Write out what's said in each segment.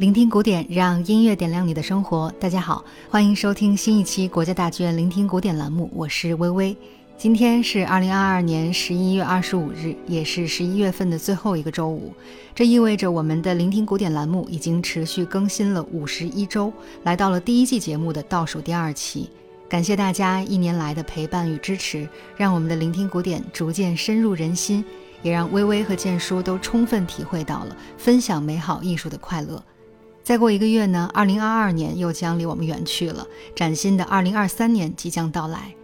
聆听古典，让音乐点亮你的生活。大家好，欢迎收听新一期国家大剧院聆听古典栏目，我是微微。今天是二零二二年十一月二十五日，也是十一月份的最后一个周五。这意味着我们的聆听古典栏目已经持续更新了五十一周，来到了第一季节目的倒数第二期。感谢大家一年来的陪伴与支持，让我们的聆听古典逐渐深入人心，也让微微和建叔都充分体会到了分享美好艺术的快乐。再过一个月呢，二零二二年又将离我们远去了。崭新的二零二三年即将到来，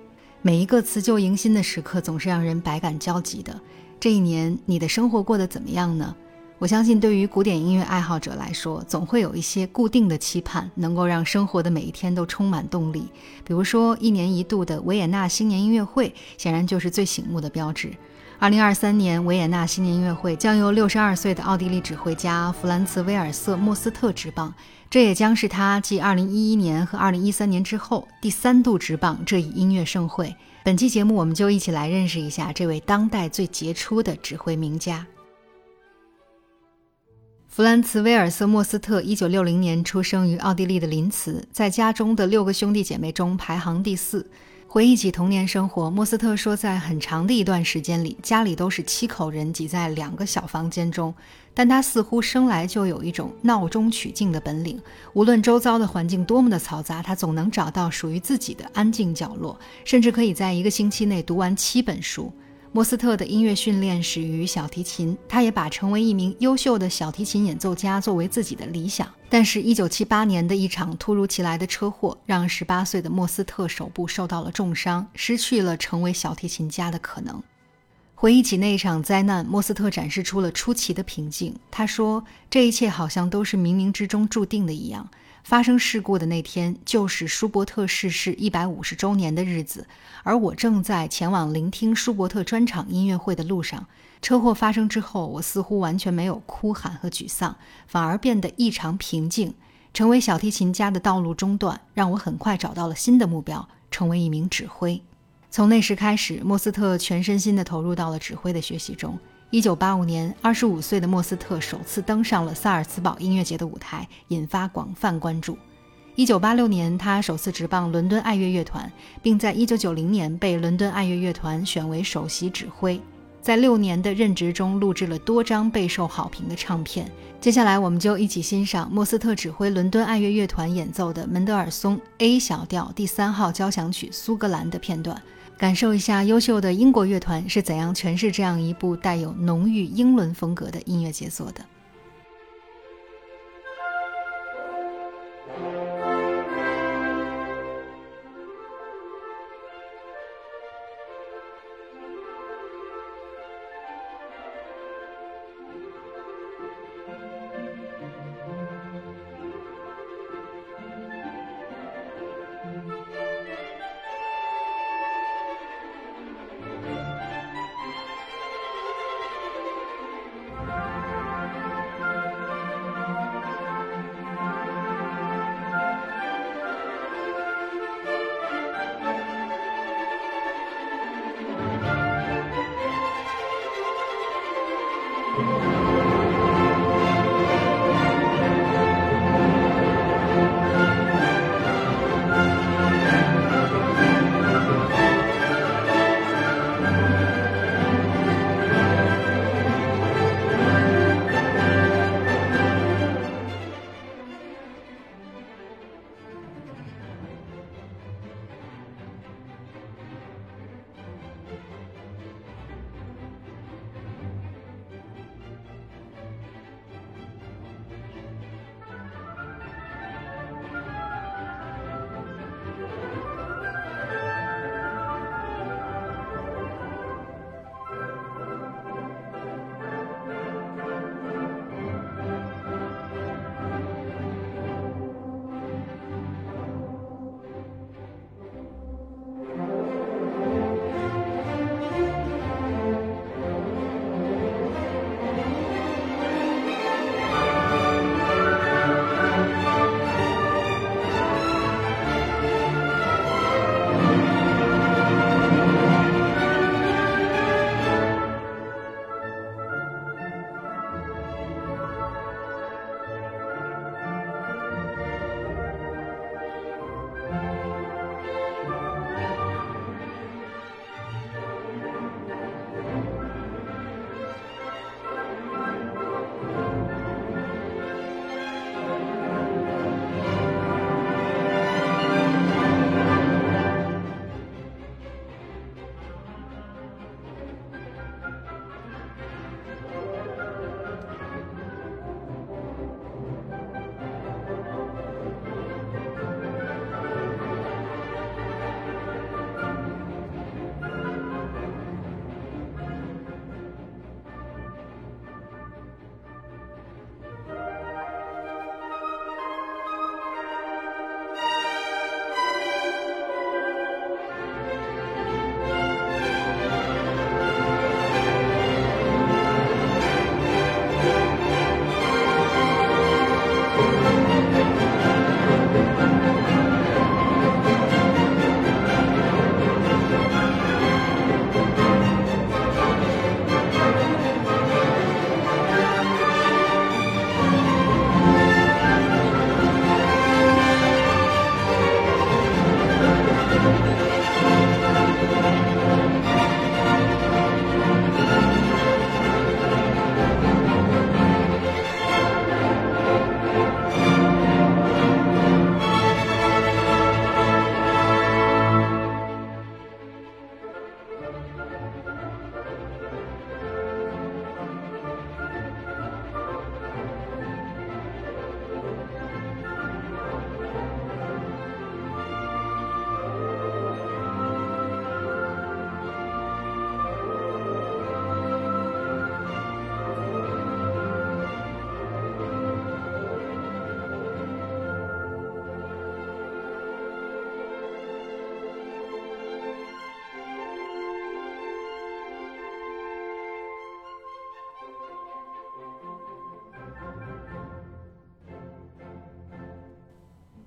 每一个辞旧迎新的时刻总是让人百感交集的。这一年，你的生活过得怎么样呢？我相信，对于古典音乐爱好者来说，总会有一些固定的期盼，能够让生活的每一天都充满动力。比如说，一年一度的维也纳新年音乐会，显然就是最醒目的标志。二零二三年维也纳新年音乐会将由六十二岁的奥地利指挥家弗兰茨·威尔瑟·莫斯特执棒，这也将是他继二零一一年和二零一三年之后第三度执棒这一音乐盛会。本期节目，我们就一起来认识一下这位当代最杰出的指挥名家——弗兰茨·威尔瑟·莫斯特。一九六零年出生于奥地利的林茨，在家中的六个兄弟姐妹中排行第四。回忆起童年生活，莫斯特说，在很长的一段时间里，家里都是七口人挤在两个小房间中。但他似乎生来就有一种闹中取静的本领，无论周遭的环境多么的嘈杂，他总能找到属于自己的安静角落，甚至可以在一个星期内读完七本书。莫斯特的音乐训练始于小提琴，他也把成为一名优秀的小提琴演奏家作为自己的理想。但是，1978年的一场突如其来的车祸，让18岁的莫斯特手部受到了重伤，失去了成为小提琴家的可能。回忆起那一场灾难，莫斯特展示出了出奇的平静。他说：“这一切好像都是冥冥之中注定的一样。”发生事故的那天，就是舒伯特逝世一百五十周年的日子，而我正在前往聆听舒伯特专场音乐会的路上。车祸发生之后，我似乎完全没有哭喊和沮丧，反而变得异常平静。成为小提琴家的道路中断，让我很快找到了新的目标，成为一名指挥。从那时开始，莫斯特全身心地投入到了指挥的学习中。一九八五年，二十五岁的莫斯特首次登上了萨尔茨堡音乐节的舞台，引发广泛关注。一九八六年，他首次执棒伦敦爱乐乐团，并在一九九零年被伦敦爱乐乐团选为首席指挥。在六年的任职中，录制了多张备受好评的唱片。接下来，我们就一起欣赏莫斯特指挥伦敦爱乐乐团演奏的门德尔松 A 小调第三号交响曲《苏格兰》的片段。感受一下优秀的英国乐团是怎样诠释这样一部带有浓郁英伦风格的音乐杰作的。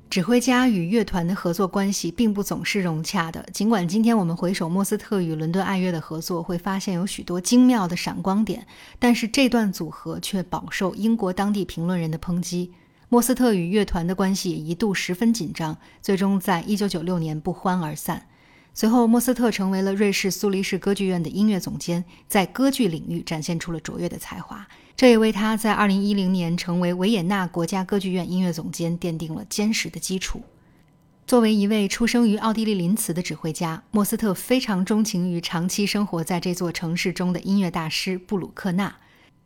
指挥家与乐团的合作关系并不总是融洽的。尽管今天我们回首莫斯特与伦敦爱乐的合作，会发现有许多精妙的闪光点，但是这段组合却饱受英国当地评论人的抨击。莫斯特与乐团的关系也一度十分紧张，最终在1996年不欢而散。随后，莫斯特成为了瑞士苏黎世歌剧院的音乐总监，在歌剧领域展现出了卓越的才华。这也为他在2010年成为维也纳国家歌剧院音乐总监奠定了坚实的基础。作为一位出生于奥地利林茨的指挥家，莫斯特非常钟情于长期生活在这座城市中的音乐大师布鲁克纳。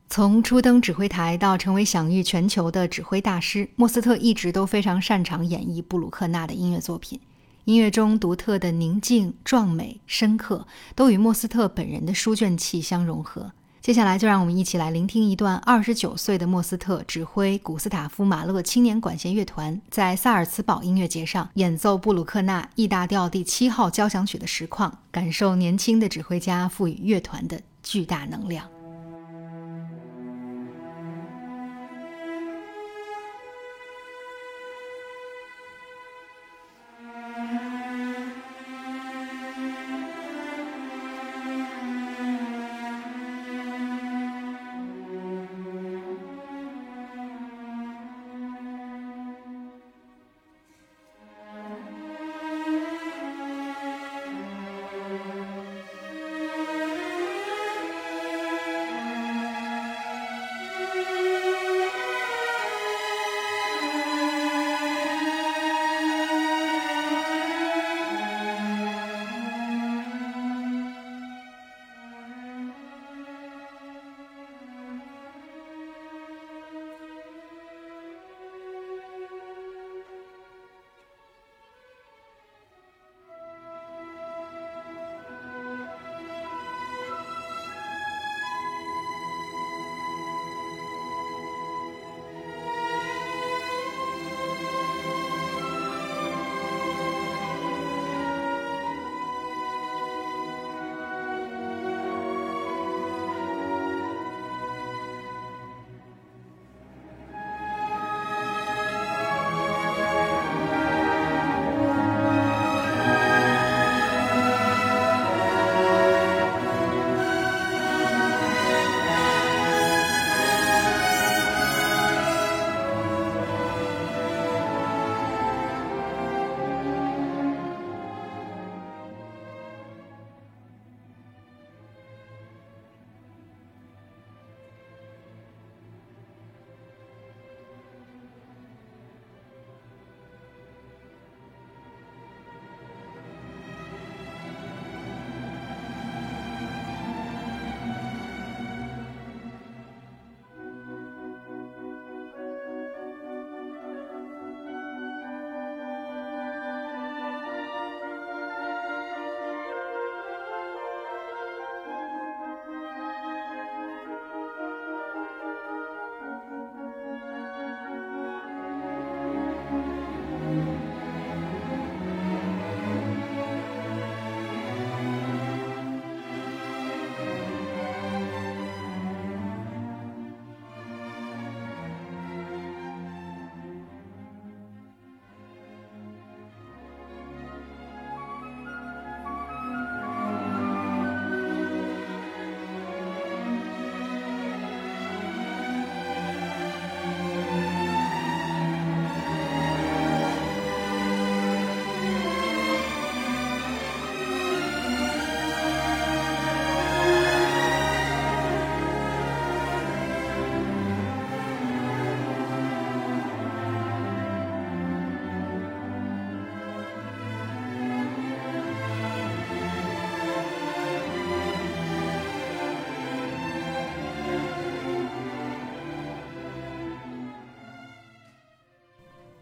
从初登指挥台到成为享誉全球的指挥大师，莫斯特一直都非常擅长演绎布鲁克纳的音乐作品。音乐中独特的宁静、壮美、深刻，都与莫斯特本人的书卷气相融合。接下来，就让我们一起来聆听一段二十九岁的莫斯特指挥古斯塔夫·马勒青年管弦乐团在萨尔茨堡音乐节上演奏布鲁克纳 E 大调第七号交响曲的实况，感受年轻的指挥家赋予乐团的巨大能量。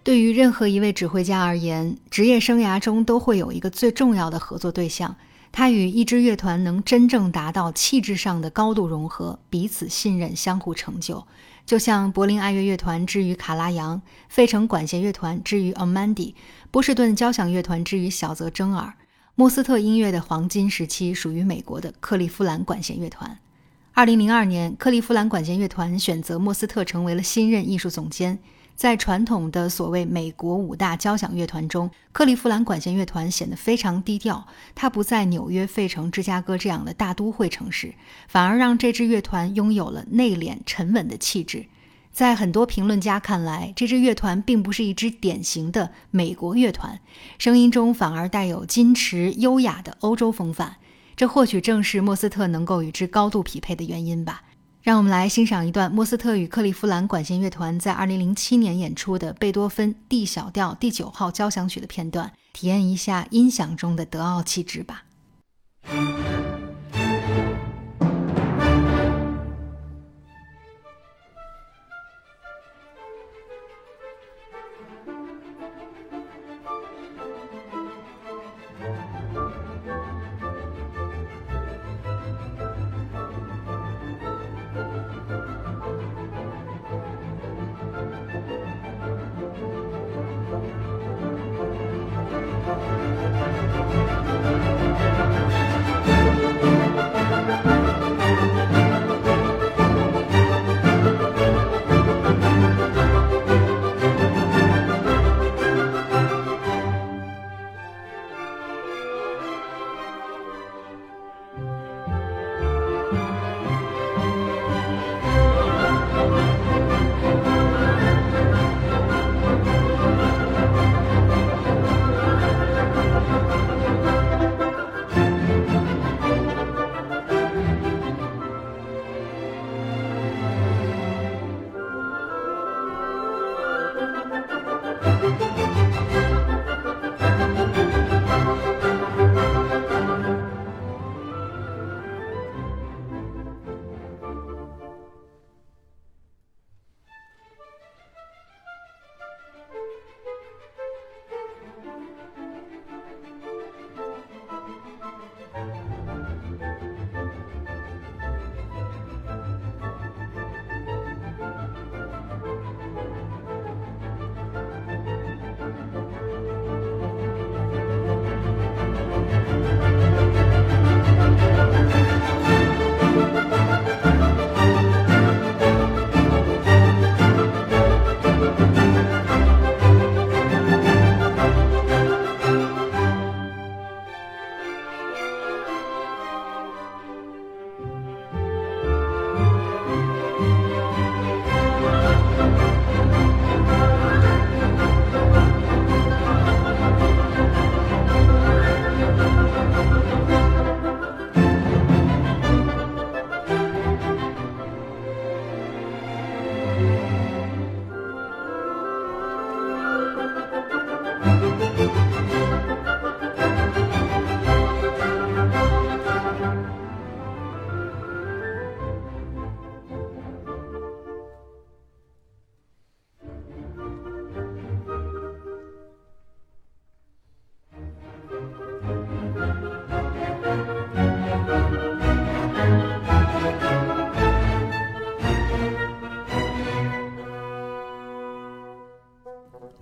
对于任何一位指挥家而言，职业生涯中都会有一个最重要的合作对象，他与一支乐团能真正达到气质上的高度融合，彼此信任，相互成就。就像柏林爱乐乐团之于卡拉扬，费城管弦乐团之于 Amandi，波士顿交响乐团之于小泽征尔。莫斯特音乐的黄金时期属于美国的克利夫兰管弦乐团。二零零二年，克利夫兰管弦乐团选择莫斯特成为了新任艺术总监。在传统的所谓美国五大交响乐团中，克利夫兰管弦乐团显得非常低调。它不在纽约、费城、芝加哥这样的大都会城市，反而让这支乐团拥有了内敛、沉稳的气质。在很多评论家看来，这支乐团并不是一支典型的美国乐团，声音中反而带有矜持、优雅的欧洲风范。这或许正是莫斯特能够与之高度匹配的原因吧。让我们来欣赏一段莫斯特与克利夫兰管弦乐团在二零零七年演出的贝多芬 D 小调第九号交响曲的片段，体验一下音响中的德奥气质吧。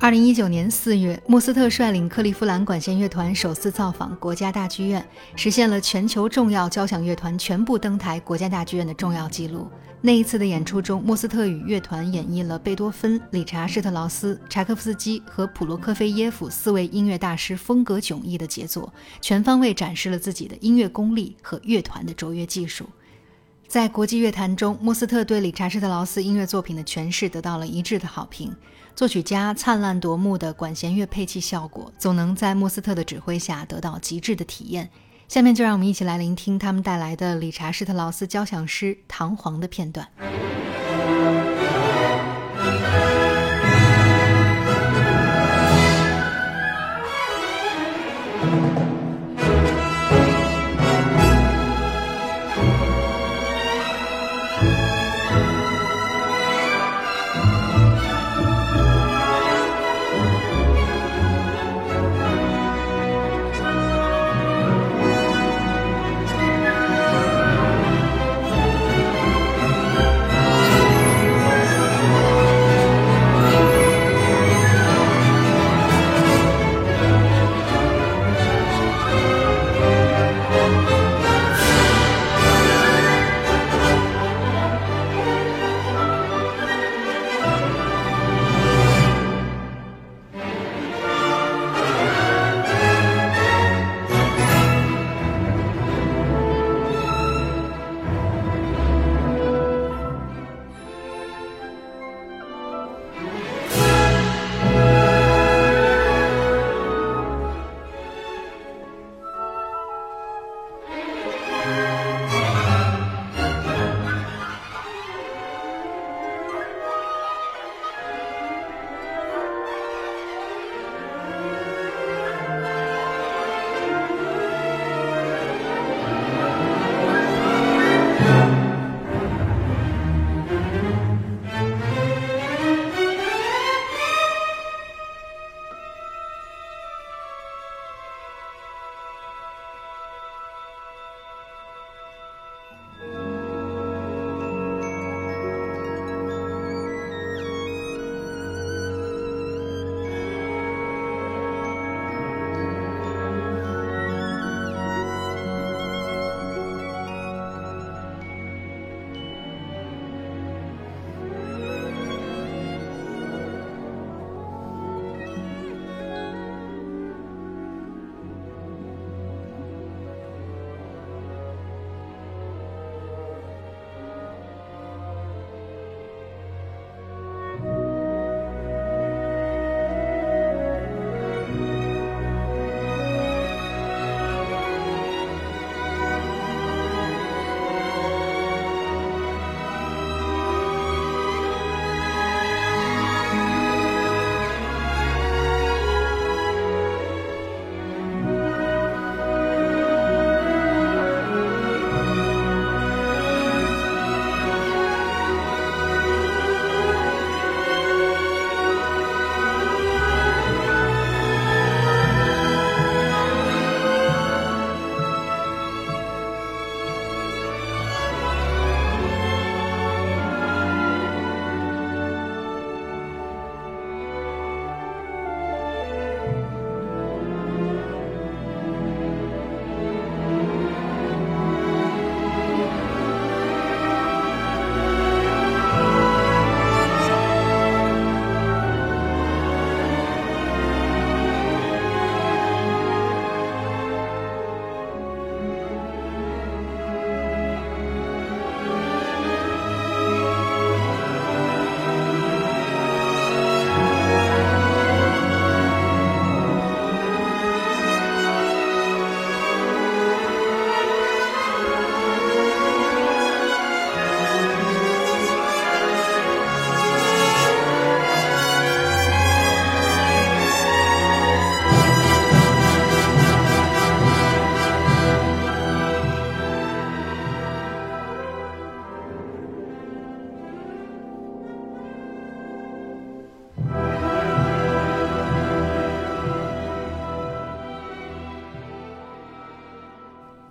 二零一九年四月，莫斯特率领克利夫兰管弦乐团首次造访国家大剧院，实现了全球重要交响乐团全部登台国家大剧院的重要记录。那一次的演出中，莫斯特与乐团演绎了贝多芬、理查施特劳斯、柴可夫斯基和普罗科菲耶夫四位音乐大师风格迥异的杰作，全方位展示了自己的音乐功力和乐团的卓越技术。在国际乐坛中，莫斯特对理查施特劳斯音乐作品的诠释得到了一致的好评。作曲家灿烂夺目的管弦乐配器效果，总能在莫斯特的指挥下得到极致的体验。下面就让我们一起来聆听他们带来的理查施特劳斯交响诗《唐璜》的片段。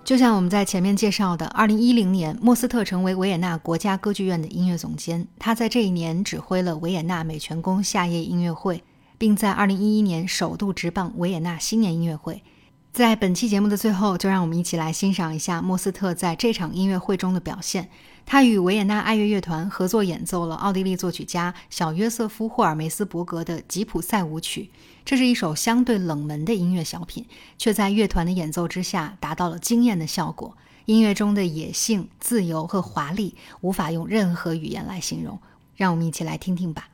就像我们在前面介绍的，二零一零年，莫斯特成为维也纳国家歌剧院的音乐总监。他在这一年指挥了维也纳美泉宫夏夜音乐会，并在二零一一年首度执棒维也纳新年音乐会。在本期节目的最后，就让我们一起来欣赏一下莫斯特在这场音乐会中的表现。他与维也纳爱乐乐团合作演奏了奥地利作曲家小约瑟夫·霍尔梅斯伯格的吉普赛舞曲。这是一首相对冷门的音乐小品，却在乐团的演奏之下达到了惊艳的效果。音乐中的野性、自由和华丽，无法用任何语言来形容。让我们一起来听听吧。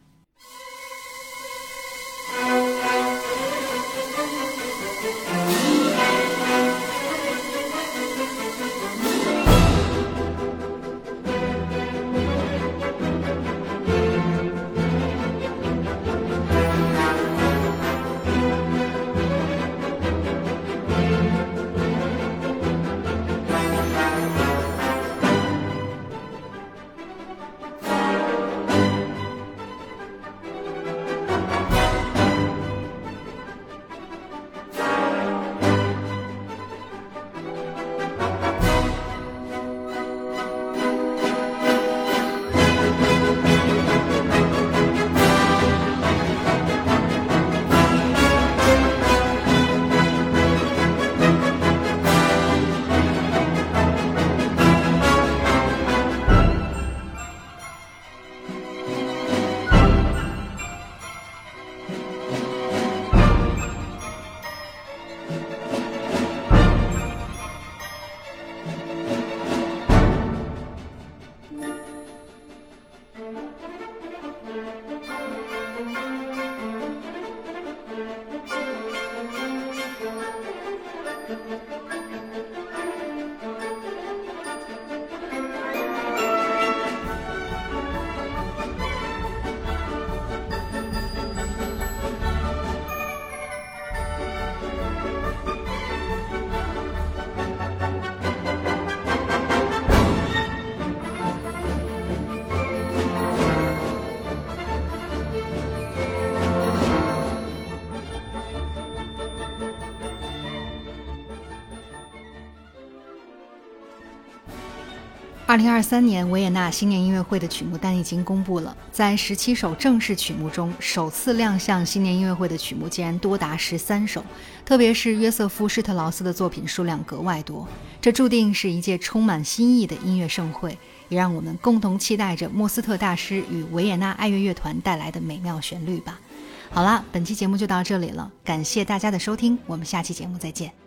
二零二三年维也纳新年音乐会的曲目单已经公布了，在十七首正式曲目中，首次亮相新年音乐会的曲目竟然多达十三首，特别是约瑟夫施特劳斯的作品数量格外多。这注定是一届充满新意的音乐盛会，也让我们共同期待着莫斯特大师与维也纳爱乐乐团带来的美妙旋律吧。好了，本期节目就到这里了，感谢大家的收听，我们下期节目再见。